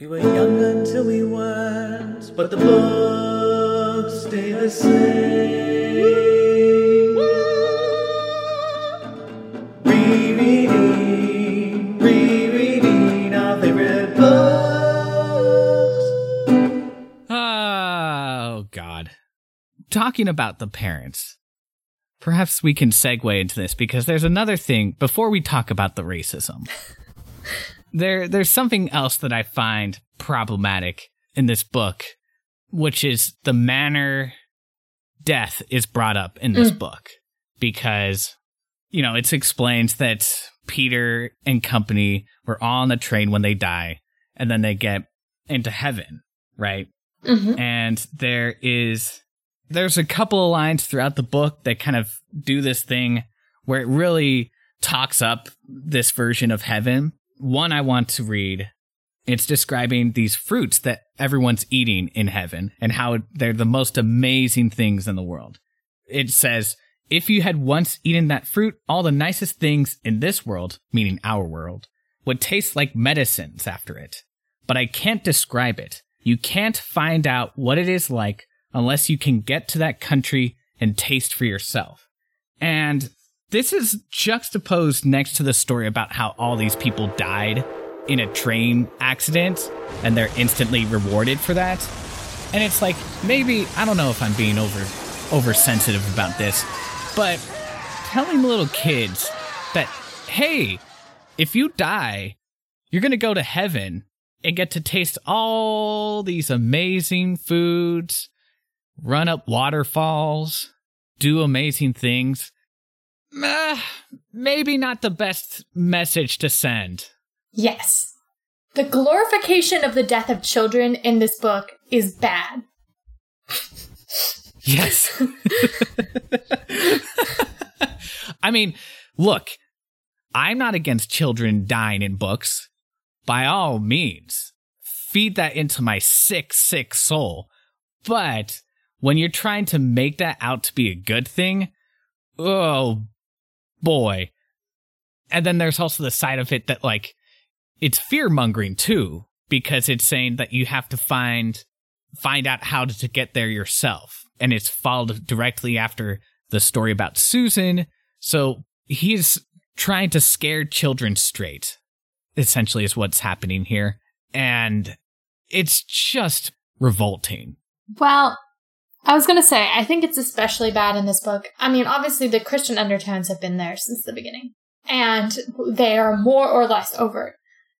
We were young until we weren't, but the books stay the same. Rereading, rereading our favorite books. Oh, God. Talking about the parents, perhaps we can segue into this because there's another thing before we talk about the racism. there, there's something else that I find problematic in this book, which is the manner death is brought up in this mm. book because, you know, it explains that Peter and company were all on the train when they die and then they get into heaven, right? Mm-hmm. and there is there's a couple of lines throughout the book that kind of do this thing where it really talks up this version of heaven. One I want to read. It's describing these fruits that everyone's eating in heaven and how they're the most amazing things in the world. It says, if you had once eaten that fruit, all the nicest things in this world, meaning our world, would taste like medicines after it. But I can't describe it. You can't find out what it is like unless you can get to that country and taste for yourself. And this is juxtaposed next to the story about how all these people died in a train accident and they're instantly rewarded for that. And it's like maybe I don't know if I'm being over oversensitive about this, but telling little kids that hey, if you die, you're going to go to heaven and get to taste all these amazing foods, run up waterfalls, do amazing things. Uh, maybe not the best message to send. Yes. The glorification of the death of children in this book is bad. Yes. I mean, look, I'm not against children dying in books. By all means, feed that into my sick, sick soul. But when you're trying to make that out to be a good thing, oh boy. And then there's also the side of it that, like, it's fear mongering too, because it's saying that you have to find find out how to, get there yourself. And it's followed directly after the story about Susan. So he's trying to scare children straight, essentially, is what's happening here. And it's just revolting. Well, I was going to say, I think it's especially bad in this book. I mean, obviously, the Christian undertones have been there since the beginning, and they are more or less overt.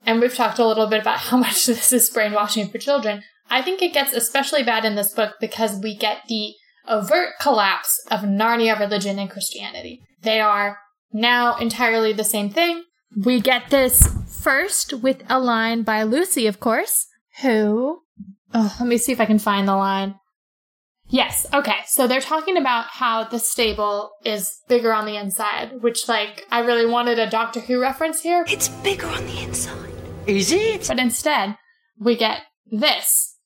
And we've talked a little bit about how much this is brainwashing for children. I think it gets especially bad in this book because we get the overt collapse of Narnia religion and Christianity. They are now entirely the same thing. We get this first with a line by Lucy, of course, who. Oh, let me see if I can find the line. Yes, okay. So they're talking about how the stable is bigger on the inside, which, like, I really wanted a Doctor Who reference here, It's bigger on the inside. Is it? but instead, we get this.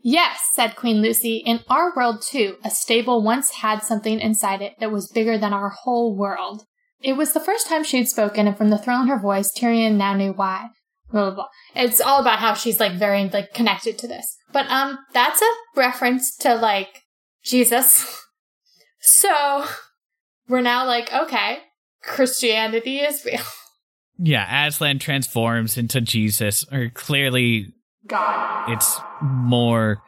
Yes, said Queen Lucy, in our world too, a stable once had something inside it that was bigger than our whole world. It was the first time she'd spoken, and from the thrill in her voice, Tirian now knew why. Blah, blah, blah. It's all about how she's like very like connected to this. But um, that's a reference to like Jesus. So we're now like, okay, Christianity is real. Yeah, Aslan transforms into Jesus, or clearly God. it's more,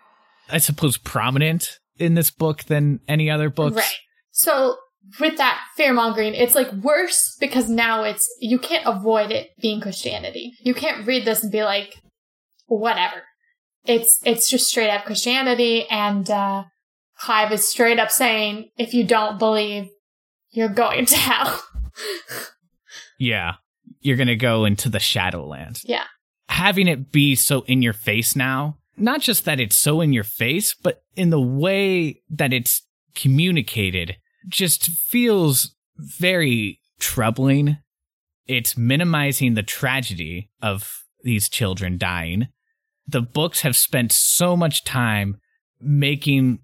I suppose, prominent in this book than any other books. Right. So with that fear mongering, it's like worse because now it's you can't avoid it being Christianity. You can't read this and be like, whatever. It's it's just straight up Christianity, and uh, Clive is straight up saying, if you don't believe, you're going to hell. Yeah. You're going to go into the Shadowlands. yeah. having it be so in your face now, not just that it's so in your face, but in the way that it's communicated, just feels very troubling. It's minimizing the tragedy of these children dying. The books have spent so much time making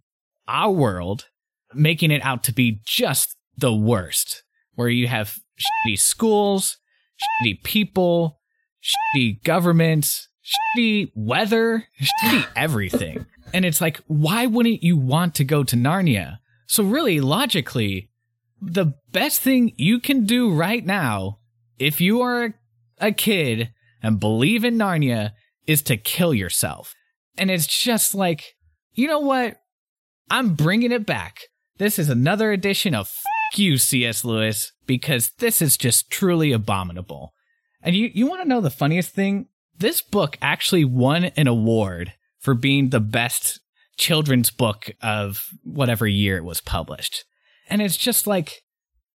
our world, making it out to be just the worst, where you have shitty schools, shitty people, shitty governments, shitty weather, shitty everything. And it's like, why wouldn't you want to go to Narnia? So, really, logically, the best thing you can do right now, if you are a kid and believe in Narnia, is to kill yourself. And it's just like, you know what? I'm bringing it back. This is another edition of F you, C.S. Lewis, because this is just truly abominable. And you, you want to know the funniest thing? This book actually won an award for being the best children's book of whatever year it was published. And it's just like,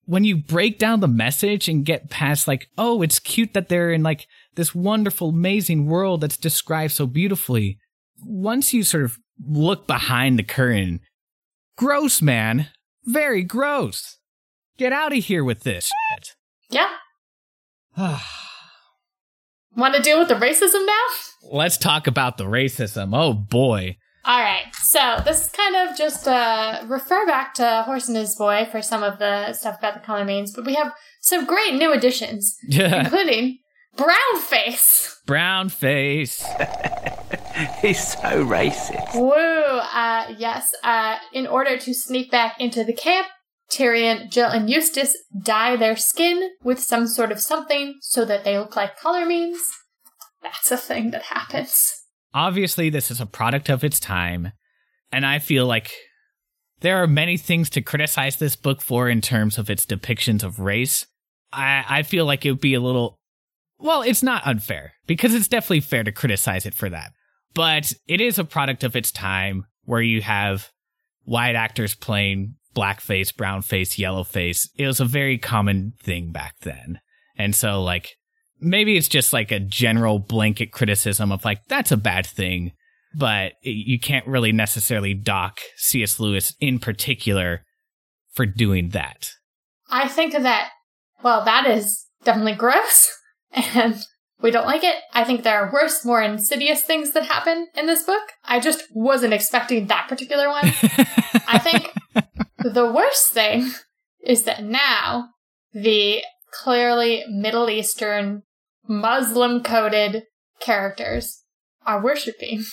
when you break down the message and get past like, oh, it's cute that they're in like this wonderful, amazing world that's described so beautifully. Once you sort of look behind the curtain, gross, man. Very gross. Get out of here with this shit. Yeah. Want to deal with the racism now? Let's talk about the racism. Oh boy. All right. So this is kind of just uh, refer back to Horse and His Boy for some of the stuff about the Calormenes, but we have some great new additions, Yeah. including Brown Face. Brown face. He's so racist. Woo! Uh, yes. Uh, in order to sneak back into the camp, Tirian, Jill, and Eustace dye their skin with some sort of something so that they look like Calormenes. That's a thing that happens. Obviously, this is a product of its time, and I feel like there are many things to criticize this book for in terms of its depictions of race. I, I feel like it would be a little. Well, it's not unfair, because it's definitely fair to criticize it for that. But it is a product of its time where you have white actors playing blackface, brownface, yellowface. It was a very common thing back then. And so, like, maybe it's just like a general blanket criticism of like, that's a bad thing, but you can't really necessarily dock C.S. Lewis in particular for doing that. I think that, well, that is definitely gross, and we don't like it. I think there are worse, more insidious things that happen in this book. I just wasn't expecting that particular one. I think the worst thing is that now the clearly Middle Eastern Muslim coded characters are worshipping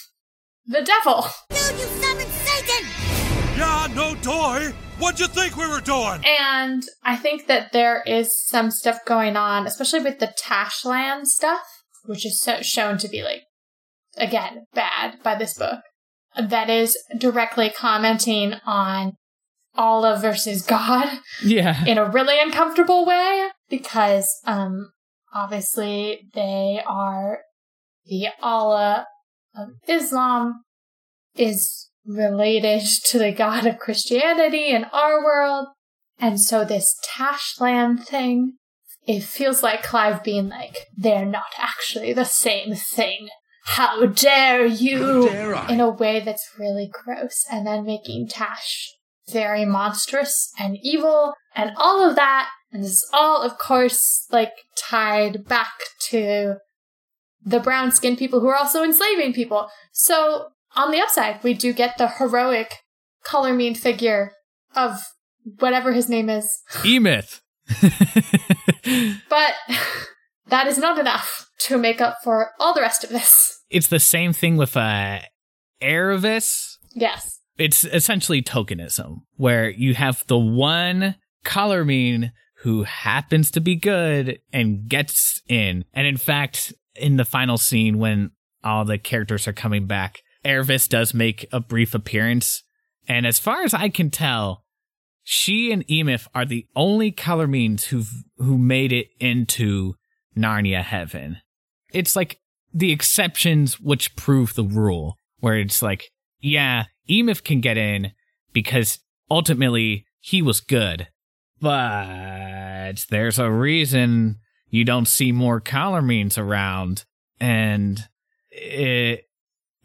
the devil. Yeah, no toy. What'd you think we were doing? And I think that there is some stuff going on, especially with the Tashlan stuff, which is so, shown to be like, again, bad by this book, that is directly commenting on Allah versus God Yeah. in a really uncomfortable way because, um, obviously they are the Allah of Islam is related to the God of Christianity in our world. And so this Tashlan thing, it feels like Clive being like, they're not actually the same thing. How dare you? In a way that's really gross. And then making Tash very monstrous and evil and all of that. And this is all, of course, like tied back to the brown skinned people who are also enslaving people. So on the upside, we do get the heroic Calormene figure of whatever his name is. Emeth. But that is not enough to make up for all the rest of this. it's the same thing with uh Aravis. Yes. It's essentially tokenism, where you have the one Calormene who happens to be good and gets in. And in fact, in the final scene when all the characters are coming back, Aravis does make a brief appearance. And as far as I can tell, she and Emeth are the only Calormenes who've who made it into Narnia heaven. It's like the exceptions which prove the rule, where it's like, yeah, Emeth can get in because ultimately he was good. But there's a reason you don't see more Calormenes around, and it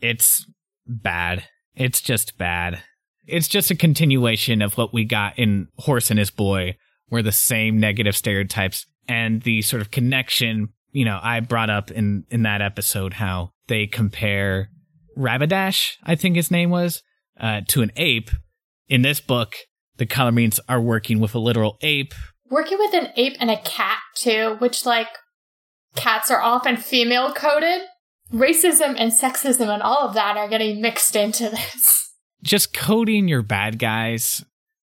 it's bad. It's just bad. It's just a continuation of what we got in Horse and His Boy, where the same negative stereotypes and the sort of connection. You know, I brought up in in that episode how they compare Rabadash, I think his name was, uh, to an ape. In this book, the Calormenes are working with a literal ape. Working with an ape and a cat too, which like cats are often female coded. Racism and sexism and all of that are getting mixed into this. Just coding your bad guys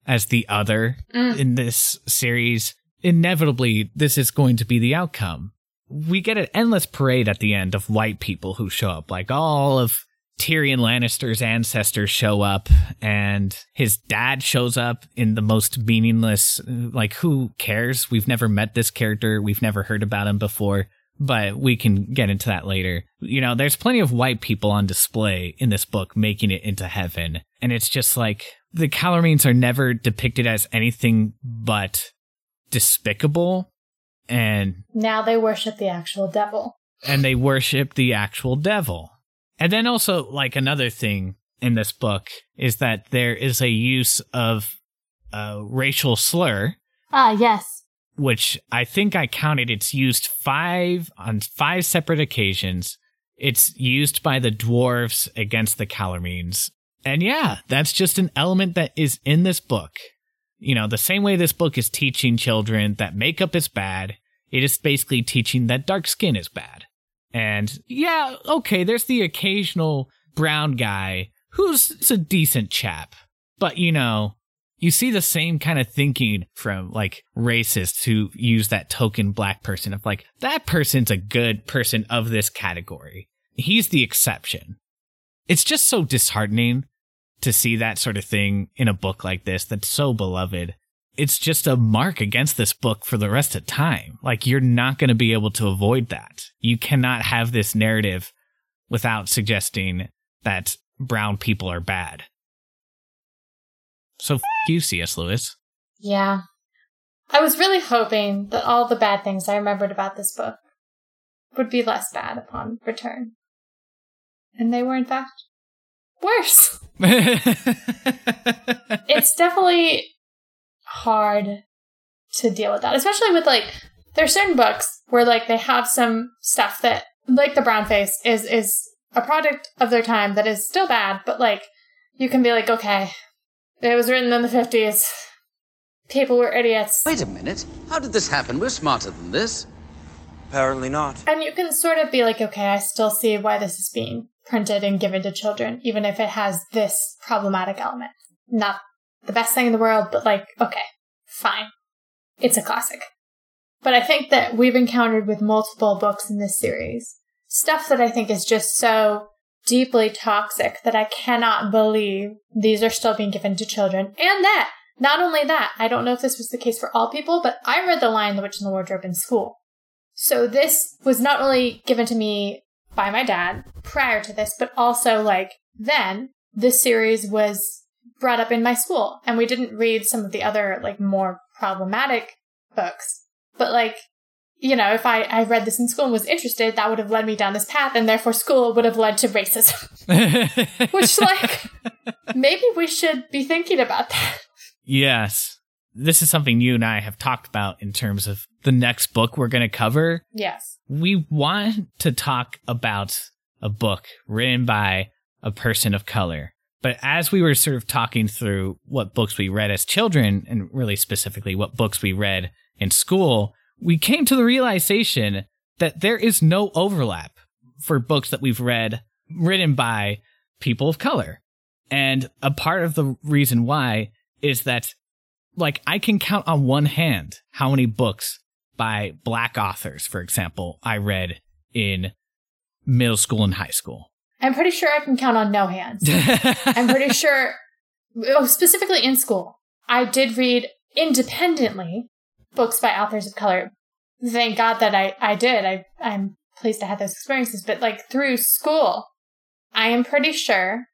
as the other Mm. in this series, inevitably, this is going to be the outcome. We get an endless parade at the end of white people who show up, like all of Tyrion Lannister's ancestors show up, and his dad shows up in the most meaningless. Like, who cares? We've never met this character, we've never heard about him before, but we can get into that later. You know, there's plenty of white people on display in this book making it into heaven, and it's just like the Calormenes are never depicted as anything but despicable and Now they worship the actual devil. and they worship the actual devil. And then also, like another thing in this book is that there is a use of a racial slur, Ah, yes. Which I think I counted. It's used five on five separate occasions. It's used by the dwarves against the Calormenes. And yeah, that's just an element that is in this book. You know, the same way this book is teaching children that makeup is bad, it is basically teaching that dark skin is bad. And yeah, okay, there's the occasional brown guy who's a decent chap. But you know, you see the same kind of thinking from like racists who use that token black person of like, that person's a good person of this category. He's the exception. It's just so disheartening to see that sort of thing in a book like this that's so beloved. It's just a mark against this book for the rest of time. Like you're not going to be able to avoid that. You cannot have this narrative without suggesting that brown people are bad. So f- you, C.S. Lewis. Yeah. I was really hoping that all the bad things I remembered about this book would be less bad upon return. And they were, in fact, worse. It's definitely hard to deal with that, especially with like, there are certain books where like they have some stuff that, like the brown face, is is a product of their time that is still bad, but like you can be like, okay, it was written in the fifties. People were idiots. Wait a minute. How did this happen? We're smarter than this. Apparently not. And you can sort of be like, okay, I still see why this is being printed and given to children, even if it has this problematic element. Not the best thing in the world, but like, okay, fine. It's a classic. But I think that we've encountered with multiple books in this series stuff that I think is just so deeply toxic that I cannot believe these are still being given to children. And that, not only that, I don't know if this was the case for all people, but I read The Lion, the Witch, and the Wardrobe in school. So this was not only given to me by my dad prior to this, but also like then this series was brought up in my school and we didn't read some of the other like more problematic books. But like, you know, if I, I read this in school and was interested, that would have led me down this path and therefore school would have led to racism. Which like maybe we should be thinking about that. yes. This is something you and I have talked about in terms of the next book we're going to cover. Yes. We want to talk about a book written by a person of color. But as we were sort of talking through what books we read as children, and really specifically what books we read in school, we came to the realization that there is no overlap for books that we've read written by people of color. And a part of the reason why is that, like, I can count on one hand how many books by black authors, for example, I read in middle school and high school. I'm pretty sure I can count on no hands. I'm pretty sure, oh, specifically in school, I did read independently books by authors of color. Thank God that I, I did. I, I'm pleased to have those experiences. But like through school, I am pretty sure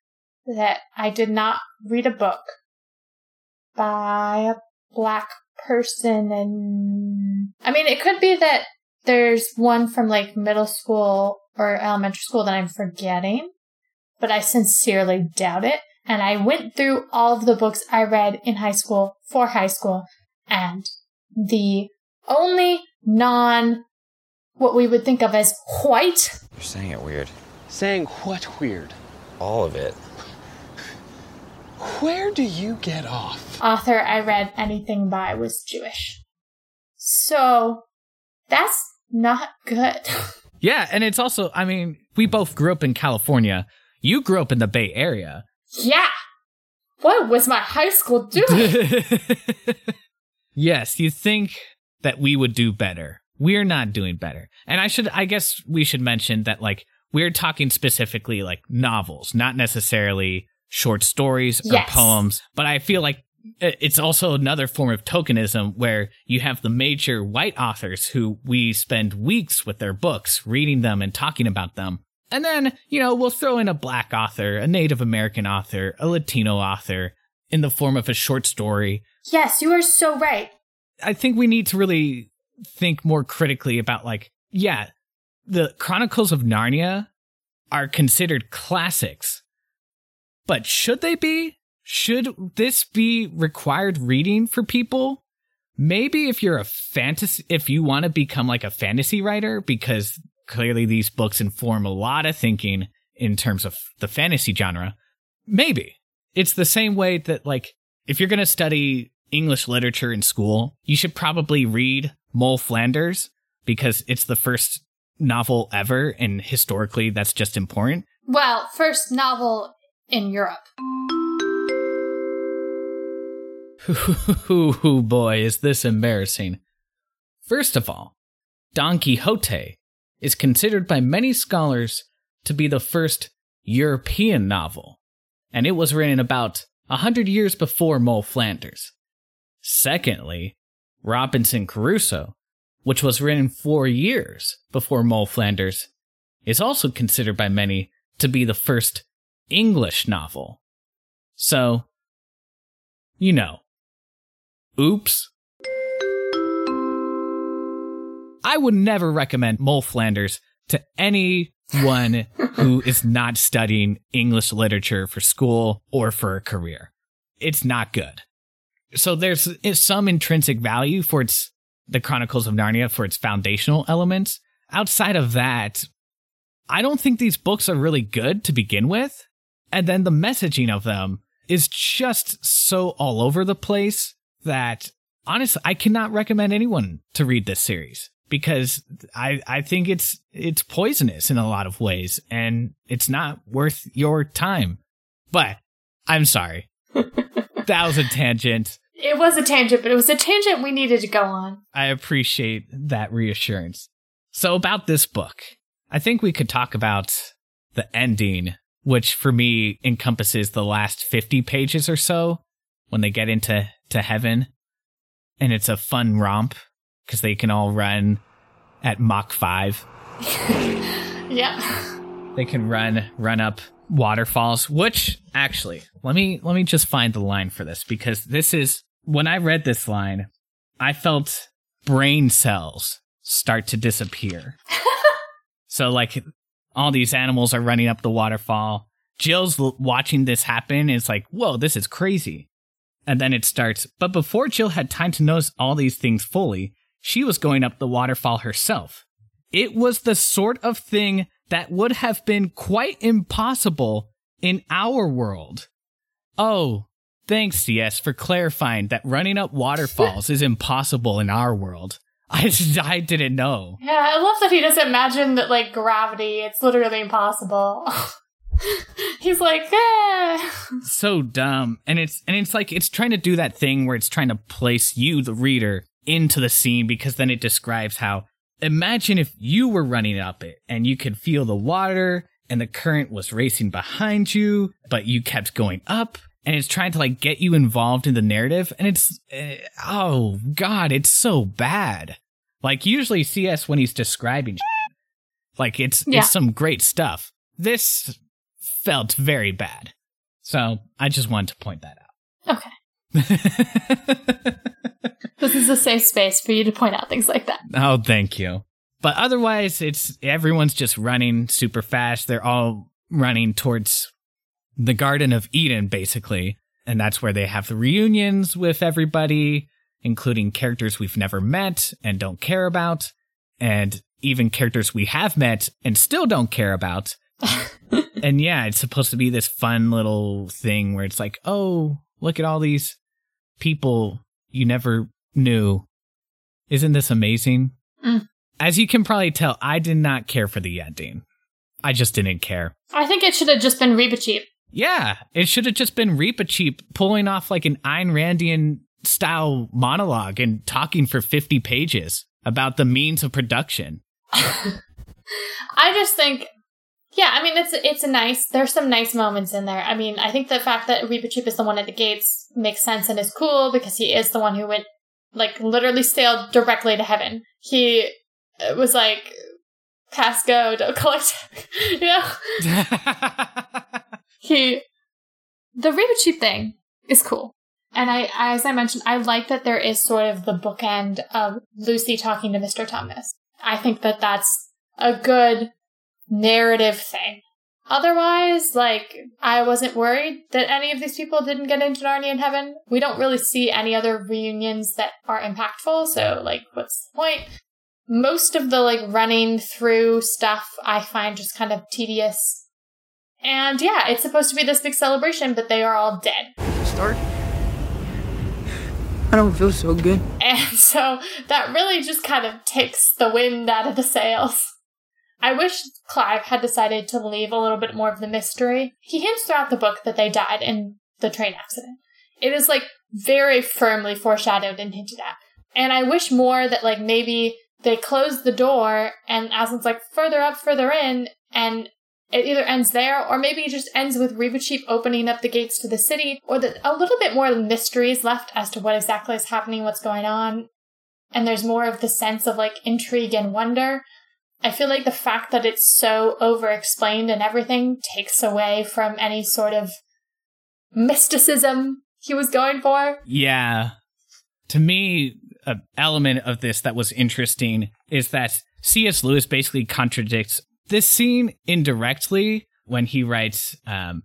that I did not read a book by a black person. And I mean, it could be that there's one from like middle school or elementary school that I'm forgetting but I sincerely doubt it. And I went through all of the books I read in high school for high school, and the only non what we would think of as white You're saying it weird. Saying what weird? All of it. Where do you get off? author I read anything by was Jewish. So that's not good. Yeah, and it's also, I mean, we both grew up in California. You grew up in the Bay Area. Yeah. What was my high school doing? yes, you think that we would do better. We're not doing better. And I should, I guess we should mention that, like, we're talking specifically like novels, not necessarily short stories or Yes. poems. But I feel like it's also another form of tokenism where you have the major white authors who we spend weeks with their books, reading them and talking about them. And then, you know, we'll throw in a black author, a Native American author, a Latino author in the form of a short story. yes, you are so right. I think we need to really think more critically about like, yeah, the Chronicles of Narnia are considered classics. But should they be? Should this be required reading for people? Maybe if you're a fantasy if you want to become like a fantasy writer because clearly these books inform a lot of thinking in terms of the fantasy genre. Maybe. It's the same way that like if you're going to study English literature in school, you should probably read Moll Flanders because it's the first novel ever, and historically, that's just important. Well, first novel in Europe. Ooh, boy, is this embarrassing. First of all, Don Quixote is considered by many scholars to be the first European novel, and it was written about a hundred years before Moll Flanders. Secondly, Robinson Crusoe, which was written four years before Moll Flanders, is also considered by many to be the first English novel. So, you know, oops. I would never recommend Moll Flanders to anyone who is not studying English literature for school or for a career. It's not good. So there's some intrinsic value for its the Chronicles of Narnia for its foundational elements. Outside of that, I don't think these books are really good to begin with. And then the messaging of them is just so all over the place that honestly, I cannot recommend anyone to read this series because I, I think it's it's poisonous in a lot of ways and it's not worth your time. But I'm sorry. that was a tangent. It was a tangent, but it was a tangent we needed to go on. I appreciate that reassurance. So about this book, I think we could talk about the ending, which for me encompasses the last 50 pages or so when they get into to heaven. And it's a fun romp because they can all run at Mach 5. Yeah. They can run run up waterfalls, which actually, let me let me just find the line for this because this is when I read this line, I felt brain cells start to disappear. so like all these animals are running up the waterfall. Jill's l- watching this happen it's like, "Whoa, this is crazy." And then it starts, but before Jill had time to notice all these things fully, she was going up the waterfall herself. It was the sort of thing that would have been quite impossible in our world. Oh, thanks, CS, for clarifying that running up waterfalls is impossible in our world. I, just I didn't know. Yeah, I love that he doesn't imagine that, like, gravity, it's literally impossible. He's like, eh. So dumb. And it's and it's like it's trying to do that thing where it's trying to place you, the reader, into the scene because then it describes how imagine if you were running up it and you could feel the water and the current was racing behind you, but you kept going up and it's trying to like get you involved in the narrative and it's uh, oh god, it's so bad. Like usually CS when he's describing shit, like it's Yeah. it's some great stuff. This felt very bad. So I just wanted to point that out. Okay. This is a safe space for you to point out things like that. oh, thank you. But otherwise, it's everyone's just running super fast. They're all running towards the Garden of Eden, basically. And that's where they have the reunions with everybody, including characters we've never met and don't care about, and even characters we have met and still don't care about. and yeah, it's supposed to be this fun little thing where it's like, oh, look at all these people you never knew. Isn't this amazing? Mm. As you can probably tell, I did not care for the ending. I just didn't care. I think it should have just been Reepicheep. Yeah, it should have just been Reepicheep pulling off like an Ayn Randian style monologue and talking for 50 pages about the means of production. I just think, yeah, I mean, it's it's a nice. There's some nice moments in there. I mean, I think the fact that Reepicheep is the one at the gates makes sense and is cool because he is the one who went, like, literally sailed directly to heaven. He uh, was like, "Pass go, don't collect," you know. he, the Reepicheep thing is cool. And I, as I mentioned, I like that there is sort of the bookend of Lucy talking to Mr. Thomas. I think that that's a good narrative thing. Otherwise, like, I wasn't worried that any of these people didn't get into Narnia in heaven. We don't really see any other reunions that are impactful, so, like, what's the point? Most of the, like, running through stuff I find just kind of tedious. And yeah, it's supposed to be this big celebration, but they are all dead. Stark? I don't feel so good. And so that really just kind of takes the wind out of the sails. I wish Clive had decided to leave a little bit more of the mystery. He hints throughout the book that they died in the train accident. It is like very firmly foreshadowed and hinted at. And I wish more that like maybe they close the door and Aslan's like further up, further in, and it either ends there or maybe it just ends with Reepicheep opening up the gates to the city, or that a little bit more mystery is left as to what exactly is happening, what's going on, and there's more of the sense of like intrigue and wonder. I feel like the fact that it's so over explained and everything takes away from any sort of mysticism he was going for. Yeah. To me, an element of this that was interesting is that C.S. Lewis basically contradicts this scene indirectly when he writes, um,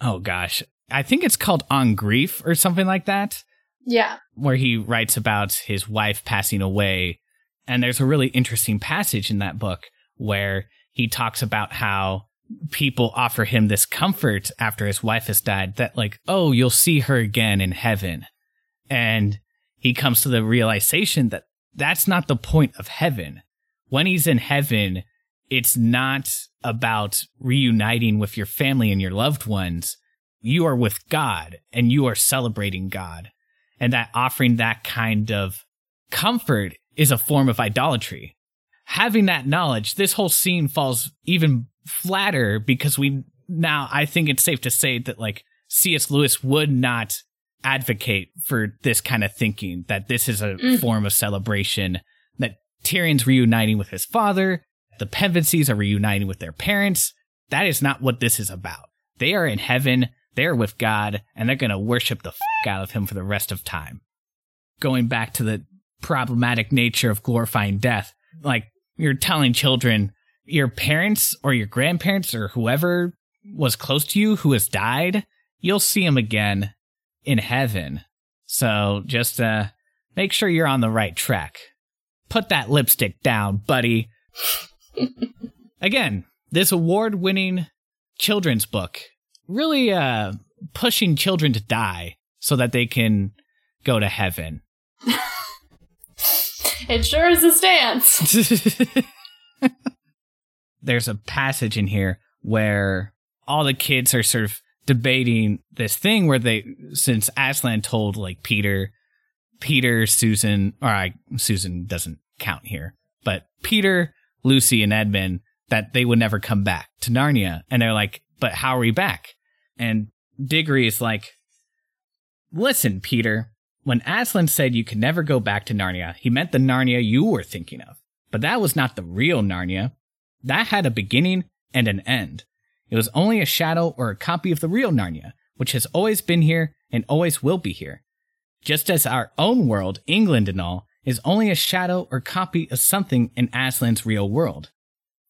oh gosh, I think it's called On Grief or something like that. Yeah. Where he writes about his wife passing away. And there's a really interesting passage in that book where he talks about how people offer him this comfort after his wife has died that, like, oh, you'll see her again in heaven. And he comes to the realization that that's not the point of heaven. When he's in heaven, it's not about reuniting with your family and your loved ones. You are with God and you are celebrating God. And that offering that kind of comfort is a form of idolatry. Having that knowledge, this whole scene falls even flatter because we now, I think it's safe to say that like C.S. Lewis would not advocate for this kind of thinking, that this is a mm. form of celebration, that Tirian's reuniting with his father, the Pevensies are reuniting with their parents. That is not what this is about. They are in heaven, they're with God, and they're going to worship the f out of him for the rest of time. Going back to the problematic nature of glorifying death, like you're telling children, your parents or your grandparents or whoever was close to you who has died, you'll see them again in heaven. So just uh, make sure you're on the right track. Put that lipstick down, buddy. Again, this award winning children's book really uh, pushing children to die so that they can go to heaven. it sure is a stance. There's a passage in here where all the kids are sort of debating this thing where they, since Aslan told like Peter, Peter, Susan, or I, Susan doesn't count here, but Peter, Lucy, and Edmund that they would never come back to Narnia. And they're like, but how are we back? And Diggory is like, listen, Peter, when Aslan said you could never go back to Narnia, he meant the Narnia you were thinking of. But that was not the real Narnia. That had a beginning and an end. It was only a shadow or a copy of the real Narnia, which has always been here and always will be here. Just as our own world, England and all, is only a shadow or copy of something in Aslan's real world.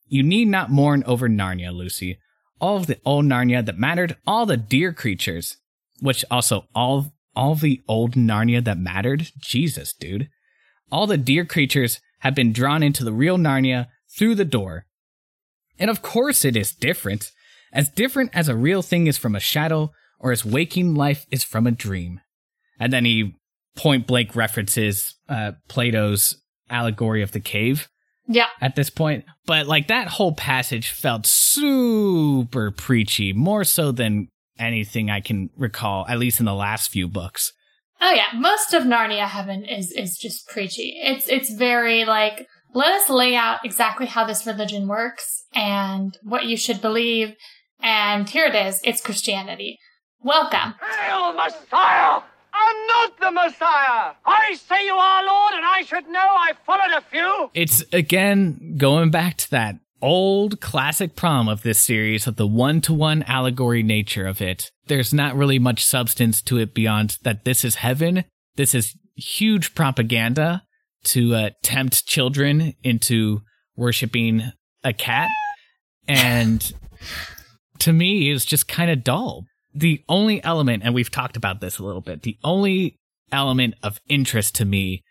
You need not mourn over Narnia, Lucy. All of the old Narnia that mattered, all the dear creatures, which also all all the old Narnia that mattered. Jesus, dude. All the dear creatures have been drawn into the real Narnia through the door. And of course it is different. As different as a real thing is from a shadow, or as waking life is from a dream. And then he point blank references uh, Plato's allegory of the cave, Yeah. at this point. But like that whole passage felt super preachy, more so than anything I can recall, at least in the last few books. Oh yeah, most of Narnia Heaven is is just preachy. It's it's very like let us lay out exactly how this religion works and what you should believe. And here it is. It's Christianity. Welcome. Hail, Messiah! I'm not the Messiah! I say you are, Lord, and I should know I followed a few! It's again going back to that old classic problem of this series of the one to one allegory nature of it. There's not really much substance to it beyond that this is heaven. This is huge propaganda to uh, tempt children into worshiping a cat. And to me, it's just kind of dull. The only element, and we've talked about this a little bit, the only element of interest to me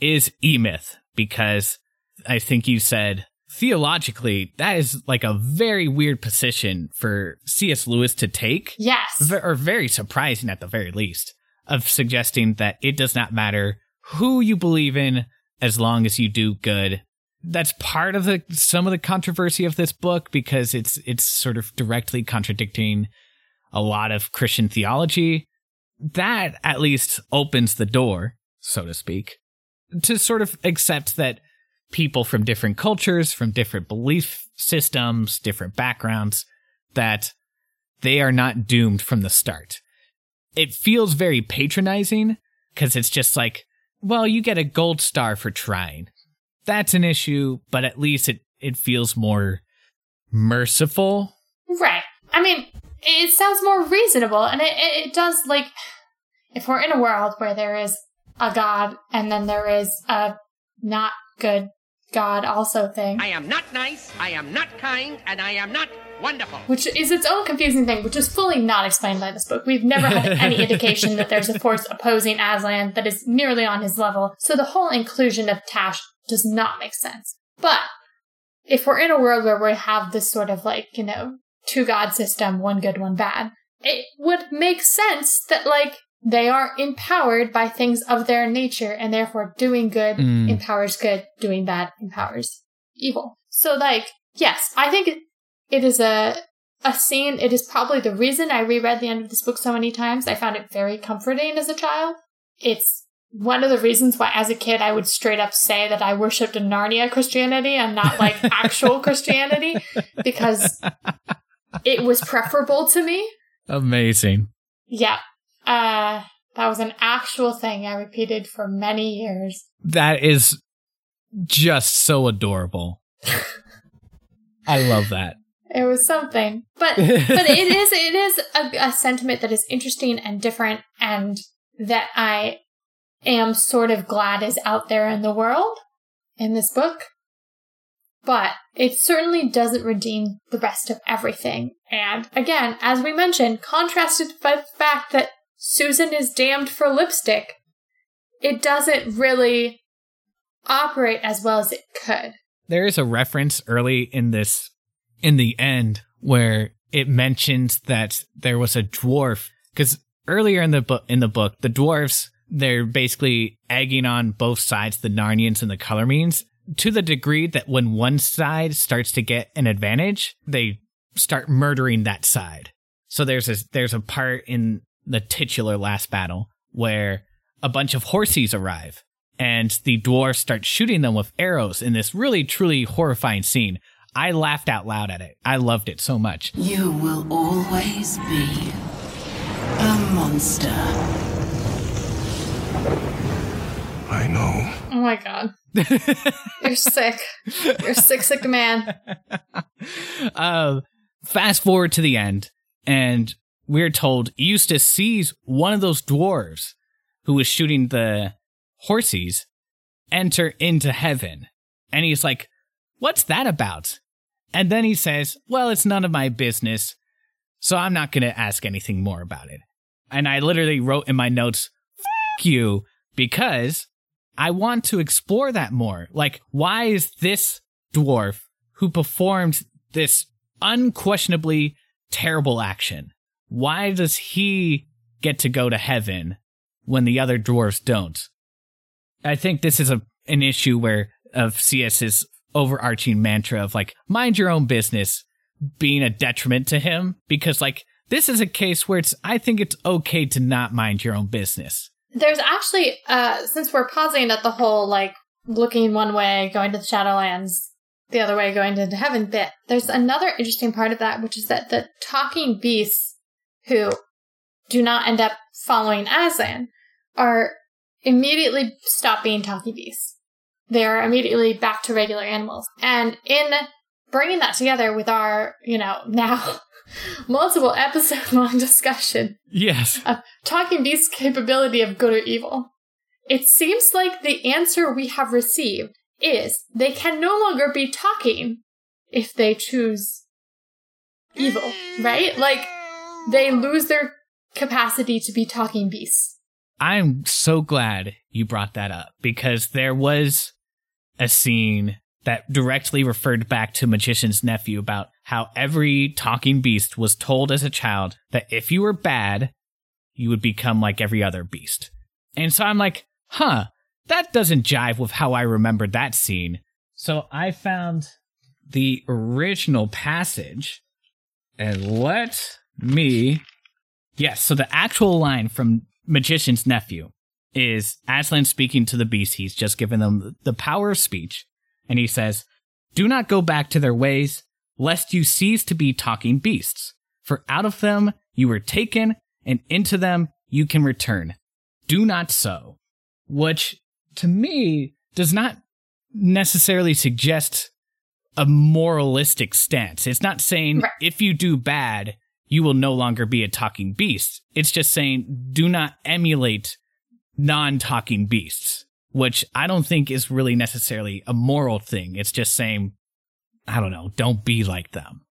is E Myth, because I think you said theologically, that is like a very weird position for C.S. Lewis to take. Yes. V- or very surprising at the very least, of suggesting that it does not matter who you believe in as long as you do good. That's part of the some of the controversy of this book because it's it's sort of directly contradicting a lot of Christian theology. That at least opens the door, so to speak, to sort of accept that people from different cultures, from different belief systems, different backgrounds, that they are not doomed from the start. It feels very patronizing because it's just like, well, you get a gold star for trying. That's an issue, but at least it, it feels more merciful. Right. I mean, it sounds more reasonable, and it, it, it does, like, if we're in a world where there is a God and then there is a not good God also thing, I am not nice, I am not kind, and I am not wonderful. which is its own confusing thing, which is fully not explained by this book. We've never had any indication that there's a force opposing Aslan that is nearly on his level, so the whole inclusion of Tash does not make sense. But if we're in a world where we have this sort of like, you know, two god system, one good, one bad, it would make sense that like they are empowered by things of their nature and therefore doing good Mm. empowers good, doing bad empowers evil. So like, yes, I think it, it is a a scene. It is probably the reason I reread the end of this book so many times. I found it very comforting as a child. It's one of the reasons why, as a kid, I would straight up say that I worshipped a Narnia Christianity and not like actual Christianity because it was preferable to me. Amazing. Yeah. Uh, that was an actual thing I repeated for many years. That is just so adorable. I love that. It was something, but but it is it is a, a sentiment that is interesting and different, and that I am sort of glad is out there in the world in this book. But it certainly doesn't redeem the rest of everything. And again, as we mentioned, contrasted by the fact that Susan is damned for lipstick, it doesn't really operate as well as it could. There is a reference early in this, in the end, where it mentions that there was a dwarf. Because earlier in the book, in the book, the dwarves they're basically egging on both sides, the Narnians and the Calormenes, to the degree that when one side starts to get an advantage, they start murdering that side. So there's a there's a part in the titular last battle where a bunch of horsies arrive and the dwarves start shooting them with arrows in this really truly horrifying scene. I laughed out loud at it. I loved it so much. You will always be a monster. I know. Oh my god. You're sick. You're sick, sick man. uh, fast forward to the end, and we're told Eustace sees one of those dwarves who was shooting the horsies enter into heaven. And he's like, What's that about? And then he says, Well, it's none of my business, so I'm not going to ask anything more about it. And I literally wrote in my notes, F you, because I want to explore that more. Like, why is this dwarf who performed this unquestionably terrible action, why does he get to go to heaven when the other dwarves don't? I think this is a an issue where of CS's overarching mantra of like mind your own business being a detriment to him because like this is a case where it's I think it's okay to not mind your own business. There's actually uh since we're pausing at the whole like looking one way, going to the Shadowlands, the other way going into heaven bit, there's another interesting part of that, which is that the talking beasts who do not end up following Aslan are immediately stop being talking beasts. They are immediately back to regular animals. And in bringing that together with our, you know, now multiple episode long discussion Yes. of talking beasts' capability of good or evil, it seems like the answer we have received is they can no longer be talking if they choose evil, right? Like they lose their capacity to be talking beasts. I'm so glad you brought that up because there was a scene that directly referred back to Magician's Nephew about how every talking beast was told as a child that if you were bad, you would become like every other beast. And so I'm like, huh, that doesn't jive with how I remembered that scene. So I found the original passage and let me. Yes, so the actual line from Magician's Nephew is Aslan speaking to the beast. He's just given them the power of speech. And he says, Do not go back to their ways, lest you cease to be talking beasts. For out of them you were taken, and into them you can return. Do not so. Which, to me, does not necessarily suggest a moralistic stance. It's not saying Right. if you do bad, you will no longer be a talking beast. It's just saying do not emulate non talking beasts, which I don't think is really necessarily a moral thing. It's just saying, I don't know, don't be like them.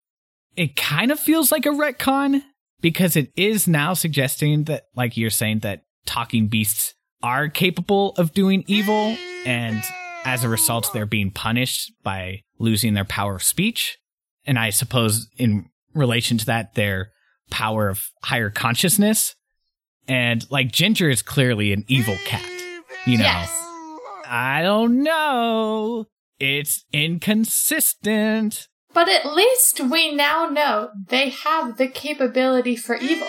It kind of feels like a retcon because it is now suggesting that, like you're saying, that talking beasts are capable of doing evil and as a result, they're being punished by losing their power of speech. And I suppose in relation to that, their power of higher consciousness. And like Ginger is clearly an evil cat, you know. Yes. I don't know. It's inconsistent. But at least we now know they have the capability for evil.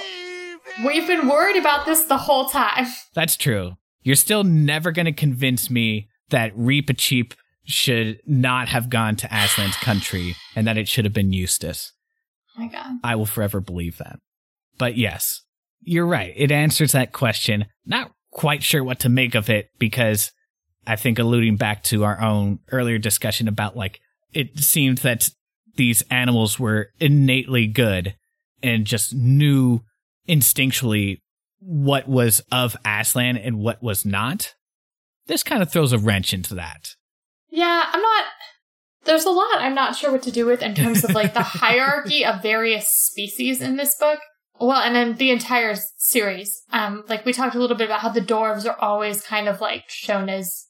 We've been worried about this the whole time. That's true. You're still never going to convince me that Reepicheep should not have gone to Aslan's country and that it should have been Eustace. My god. I will forever believe that. But yes, you're right. It answers that question. Not quite sure what to make of it because I think alluding back to our own earlier discussion about like it seemed that these animals were innately good and just knew instinctually what was of Aslan and what was not. This kind of throws a wrench into that. Yeah, I'm not. There's a lot I'm not sure what to do with in terms of like the hierarchy of various species in this book. Well, and then the entire series. Um, like we talked a little bit about how the dwarves are always kind of like shown as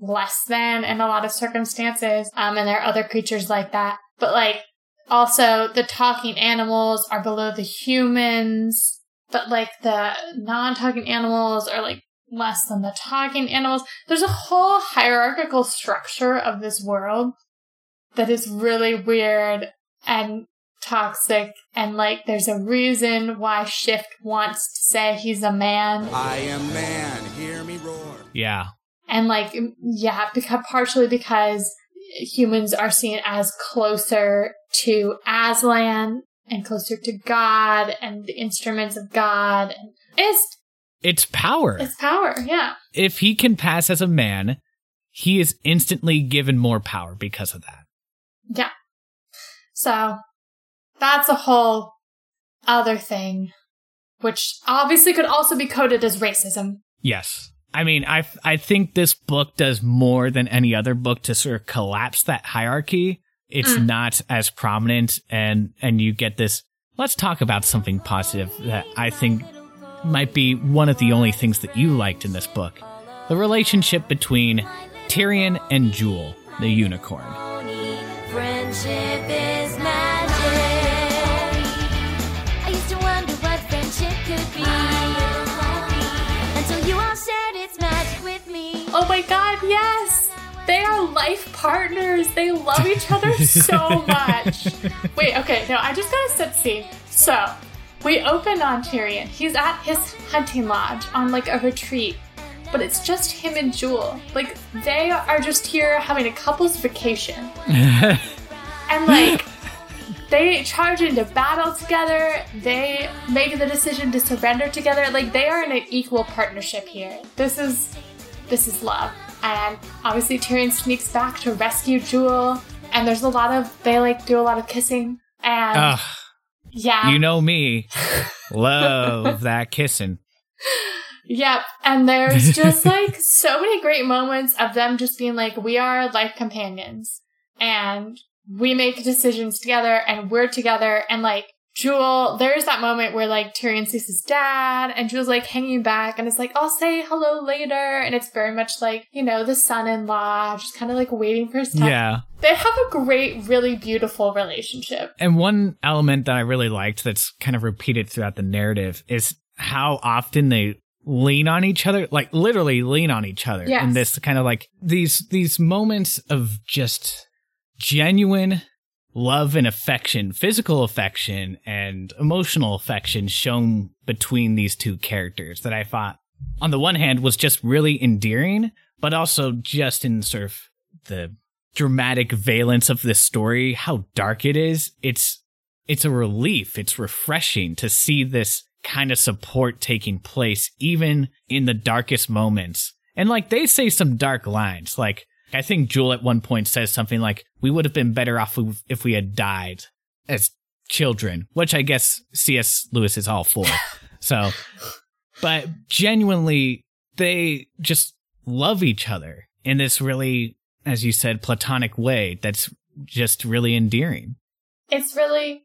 less than in a lot of circumstances. Um, and there are other creatures like that. But like also the talking animals are below the humans. But like the non-talking animals are like less than the talking animals. There's a whole hierarchical structure of this world that is really weird and toxic and like there's a reason why Shift wants to say he's a man I am man, hear me roar. Yeah. and like yeah because partially because humans are seen as closer to Aslan and closer to God and the instruments of God and it's It's power. it's power yeah if he can pass as a man, he is instantly given more power because of that. Yeah. So that's a whole other thing, which obviously could also be coded as racism. Yes. I mean, I I think this book does more than any other book to sort of collapse that hierarchy. It's Mm. not as prominent and and you get this let's talk about something positive that I think might be one of the only things that you liked in this book. The relationship between Tirian and Jewel, the unicorn. Friendship is magic. I used to wonder what friendship could be. Until you all shared its magic with me. Oh my god, yes! They are life partners. They love each other so much. Wait, okay, no, I just gotta set scene. So, we open on Tirian. He's at his hunting lodge on like a retreat, but it's just him and Jewel. Like, they are just here having a couple's vacation. and like, they charge into battle together. They make the decision to surrender together. Like, they are in an equal partnership here. This is, this is love. And obviously, Tirian sneaks back to rescue Jewel. And there's a lot of, they like do a lot of kissing. And Ugh, yeah. you know me. Love that kissing. Yep. And there's just like so many great moments of them just being like, we are life companions and we make decisions together and we're together. And like, Jewel, there's that moment where like Tirian sees his dad and Jewel's like hanging back and it's like, I'll say hello later. And it's very much like, you know, the son in law, just kind of like waiting for his time. Yeah. They have a great, really beautiful relationship. And one element that I really liked that's kind of repeated throughout the narrative is how often they lean on each other, like literally lean on each other. Yes. And this kind of like these these moments of just genuine love and affection, physical affection and emotional affection shown between these two characters that I thought on the one hand was just really endearing, but also just in sort of the dramatic valence of this story, how dark it is, it's it's a relief. It's refreshing to see this kind of support taking place even in the darkest moments. And like they say some dark lines. Like I think Jewel at one point says something like, "We would have been better off if we had died as children," which I guess C.S. Lewis is all for. so, but genuinely, they just love each other in this really, as you said, platonic way. That's just really endearing. It's really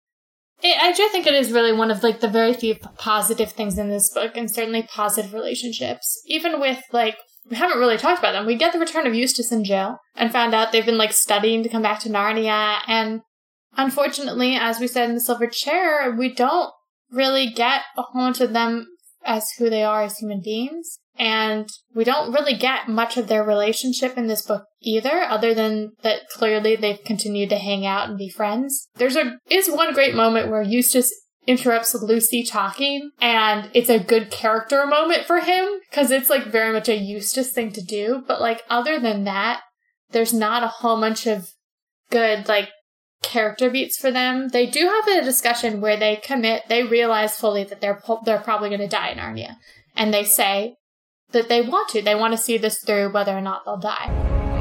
it, I do think it is really one of like the very few positive things in this book, and certainly positive relationships. Even with like we haven't really talked about them. We get the return of Eustace and Jill, and found out they've been like studying to come back to Narnia. And unfortunately, as we said in the Silver Chair, we don't really get a whole bunch of them as who they are as human beings. And we don't really get much of their relationship in this book either, other than that clearly they've continued to hang out and be friends. There's a is one great moment where Eustace interrupts Lucy talking, and it's a good character moment for him because it's like very much a Eustace thing to do. But like other than that, there's not a whole bunch of good like character beats for them. They do have a discussion where they commit, they realize fully that they're they're probably going to die in Narnia, and they say that they want to. They want to see this through, whether or not they'll die.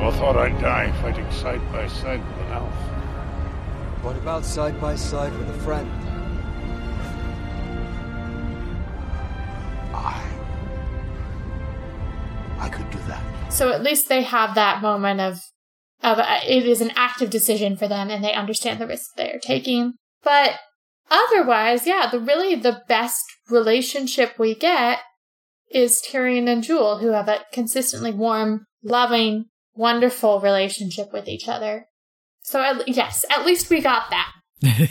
I thought I'd die fighting side by side with an elf. What about side by side with a friend? I could do that. So at least they have that moment of of uh, it is an active decision for them, and they understand the risk they are taking. But otherwise, yeah, the really the best relationship we get is Tirian and Jewel, who have a consistently warm, loving, wonderful relationship with each other. So, at, yes, at least we got that. and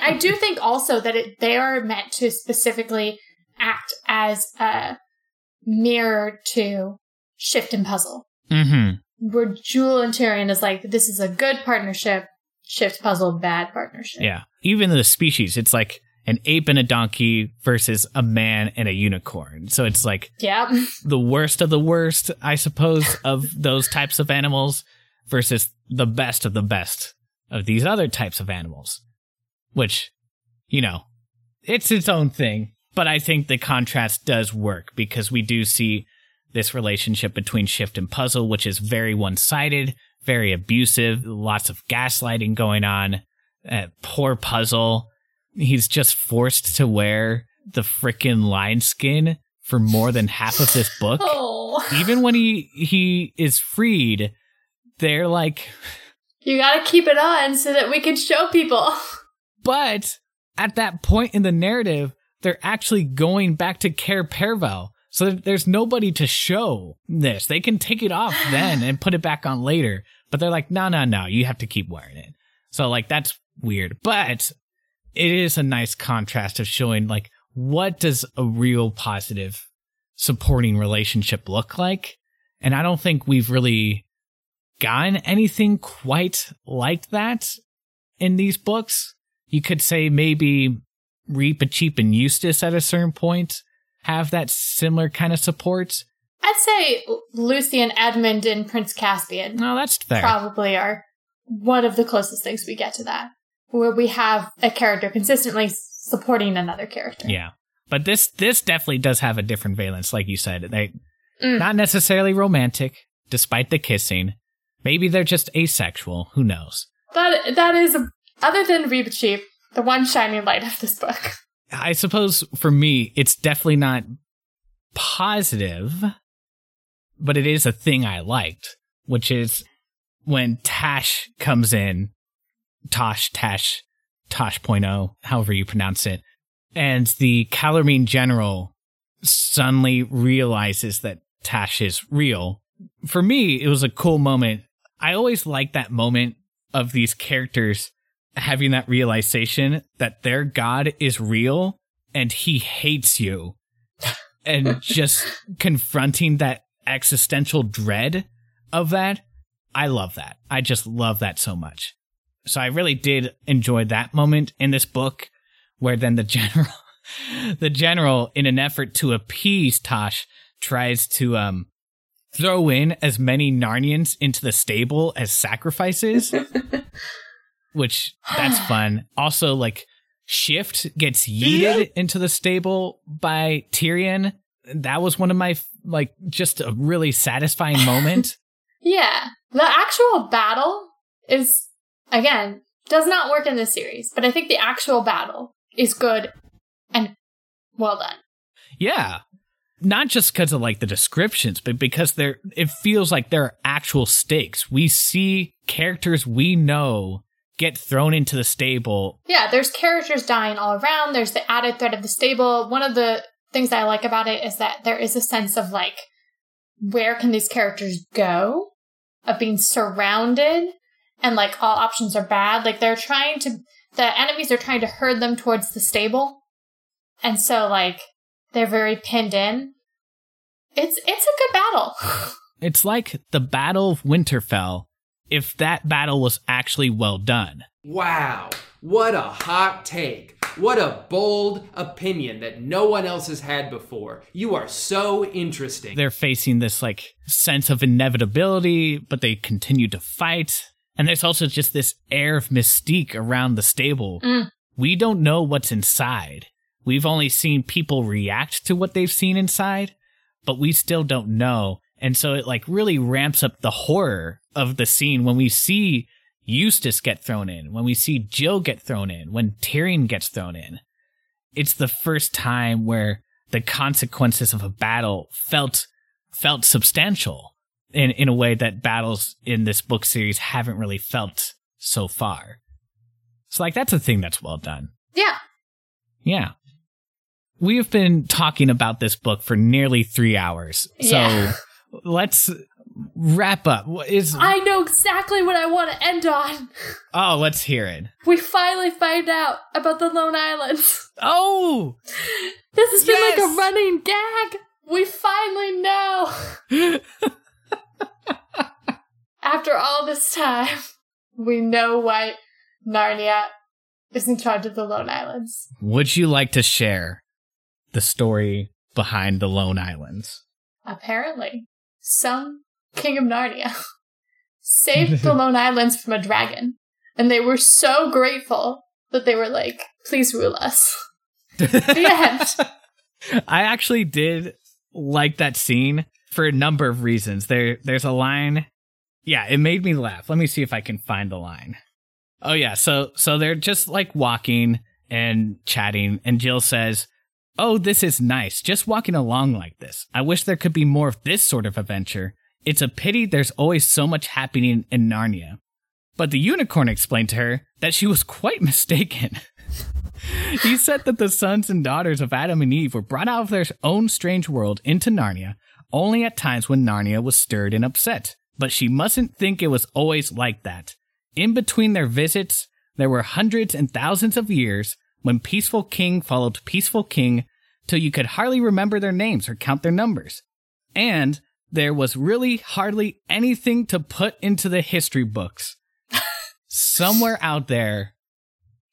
I do think also that it, they are meant to specifically act as a mirror to Shift and Puzzle. Mm-hmm. Where Jewel and Tirian is like, this is a good partnership, Shift Puzzle, bad partnership. Yeah. Even the species, it's like an ape and a donkey versus a man and a unicorn. So it's like Yep. the worst of the worst, I suppose, of those types of animals versus the best of the best of these other types of animals. Which, you know, it's its own thing. But I think the contrast does work because we do see this relationship between Shift and Puzzle, which is very one sided, very abusive, lots of gaslighting going on. Uh, poor Puzzle he's just forced to wear the frickin' lion skin for more than half of this book. Oh. Even when he he is freed, they're like You gotta keep it on so that we can show people. But at that point in the narrative, they're actually going back to Cair Paravel. So there's nobody to show this. They can take it off then and put it back on later. But they're like, no, no, no, you have to keep wearing it. So like that's weird. But it is a nice contrast of showing like what does a real positive supporting relationship look like And I don't think we've really gotten anything quite like that in these books. You could say maybe Reepicheep and Eustace at a certain point have that similar kind of support. I'd say Lucy and Edmund and Prince Caspian. No, that's fair. Probably are one of the closest things we get to that, where we have a character consistently supporting another character. Yeah, but this this definitely does have a different valence, like you said. They Mm. not necessarily romantic, despite the kissing. Maybe they're just asexual. Who knows? That that is, other than Reepicheep, the one shining light of this book. I suppose for me, it's definitely not positive, but it is a thing I liked, which is when Tash comes in, Tosh, Tash, Tosh.0, however you pronounce it, and the Calormene general suddenly realizes that Tash is real. For me, it was a cool moment. I always like that moment of these characters having that realization that their god is real and he hates you. And just confronting that existential dread of that i love that. I just love that so much. So i really did enjoy that moment in this book where then the general the general in an effort to appease tosh tries to um throw in as many narnians into the stable as sacrifices which that's fun. Also, like Shift gets yeeted into the stable by Tirian. That was one of my like just a really satisfying moment. Yeah. The actual battle is, again, does not work in this series, but I think the actual battle is good and well done. yeah. Not just because of like the descriptions, but because there it feels like there are actual stakes. We see characters we know get thrown into the stable. Yeah, there's characters dying all around. There's the added threat of the stable. One of the things I like about it is that there is a sense of like, where can these characters go? Of being surrounded and like all options are bad. Like they're trying to, the enemies are trying to herd them towards the stable. And so like, they're very pinned in. It's, it's a good battle. It's like the Battle of Winterfell if that battle was actually well done. Wow, what a hot take. What a bold opinion that no one else has had before. You are so interesting. They're facing this like sense of inevitability, but they continue to fight. And there's also just this air of mystique around the stable. Mm. We don't know what's inside. We've only seen people react to what they've seen inside, but we still don't know. And so it like really ramps up the horror of the scene when we see Eustace get thrown in, when we see Jill get thrown in, when Tirian gets thrown in. It's the first time where the consequences of a battle felt felt substantial in, in a way that battles in this book series haven't really felt so far. So like that's a thing that's well done. yeah. Yeah. We have been talking about this book for nearly three hours. So Yeah. let's wrap up. Is I know exactly what I want to end on. oh, let's hear it. We finally find out about the Lone Islands. Oh, This has been like a running gag. We finally know. After all this time, we know why Narnia is in charge of the Lone Islands. would you like to share the story behind the Lone Islands? Apparently, some king of Narnia saved the Lone Islands from a dragon, and they were so grateful that they were like, "Please rule us." the end. I actually did like that scene for a number of reasons. There there's a line yeah, it made me laugh. Let me see if I can find the line. Oh yeah, so so they're just like walking and chatting and Jill says, "Oh, this is nice. Just walking along like this. I wish there could be more of this sort of adventure. It's a pity there's always so much happening in Narnia." But the unicorn explained to her that she was quite mistaken. he said that the sons and daughters of Adam and Eve were brought out of their own strange world into Narnia only at times when Narnia was stirred and upset. But she mustn't think it was always like that. In between their visits, there were hundreds and thousands of years when peaceful king followed peaceful king till you could hardly remember their names or count their numbers. And there was really hardly anything to put into the history books. Somewhere out there,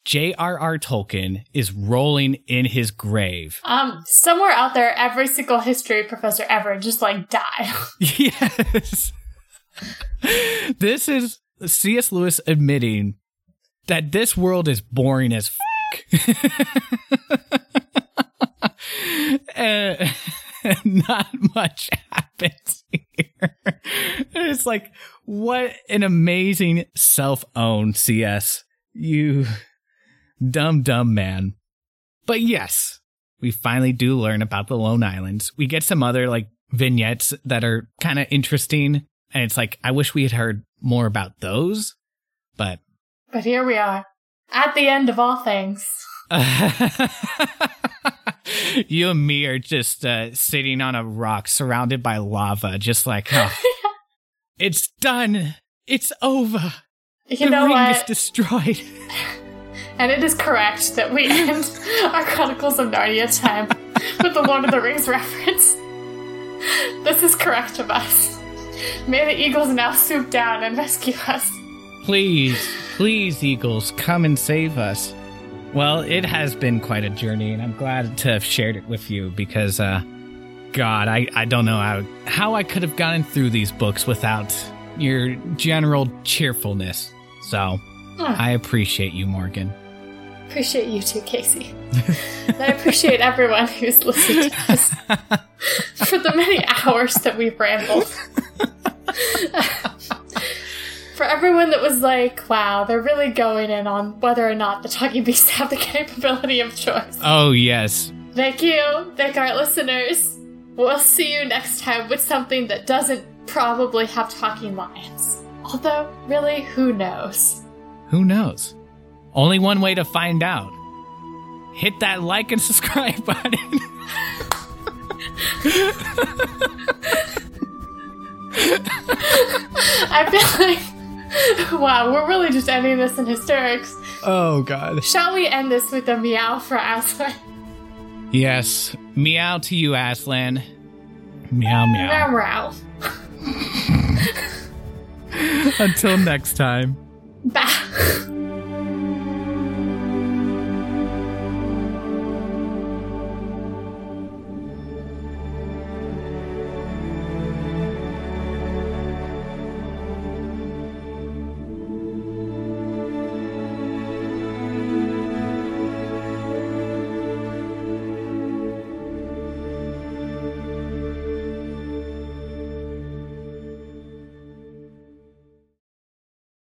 J.R.R. Tolkien is rolling in his grave. Um, somewhere out there, every single history professor ever just like died. yes. this is C.S. Lewis admitting that this world is boring as and not much happens here. it's like, what an amazing self owned CS. You dumb, dumb man. But yes, we finally do learn about the Lone Islands. We get some other like vignettes that are kind of interesting. And it's like, I wish we had heard more about those, but. But here we are, at the end of all things. you and me are just uh, sitting on a rock surrounded by lava, just like, oh, it's done. It's over. You the know ring what? is destroyed. And it is correct that we end our Chronicles of Narnia time with the Lord of the Rings reference. This is correct of us. May the eagles now swoop down and rescue us. Please, please, Eagles, come and save us. Well, it has been quite a journey, and I'm glad to have shared it with you because, uh, God, I, I don't know how, how I could have gotten through these books without your general cheerfulness. So, Hmm. I appreciate you, Morgan. Appreciate you too, Casey. and I appreciate everyone who's listened to us for the many hours that we've rambled. for everyone that was like, wow, they're really going in on whether or not the talking beasts have the capability of choice. Oh, yes. Thank you. Thank our listeners. We'll see you next time with something that doesn't probably have talking lions. Although, really, who knows? Who knows? Only one way to find out. Hit that like and subscribe button. I feel like, wow, we're really just ending this in hysterics. oh, God. Shall we end this with a meow for Aslan? Yes. Meow to you, Aslan. Meow, meow. Meow, meow. Until next time. Bah.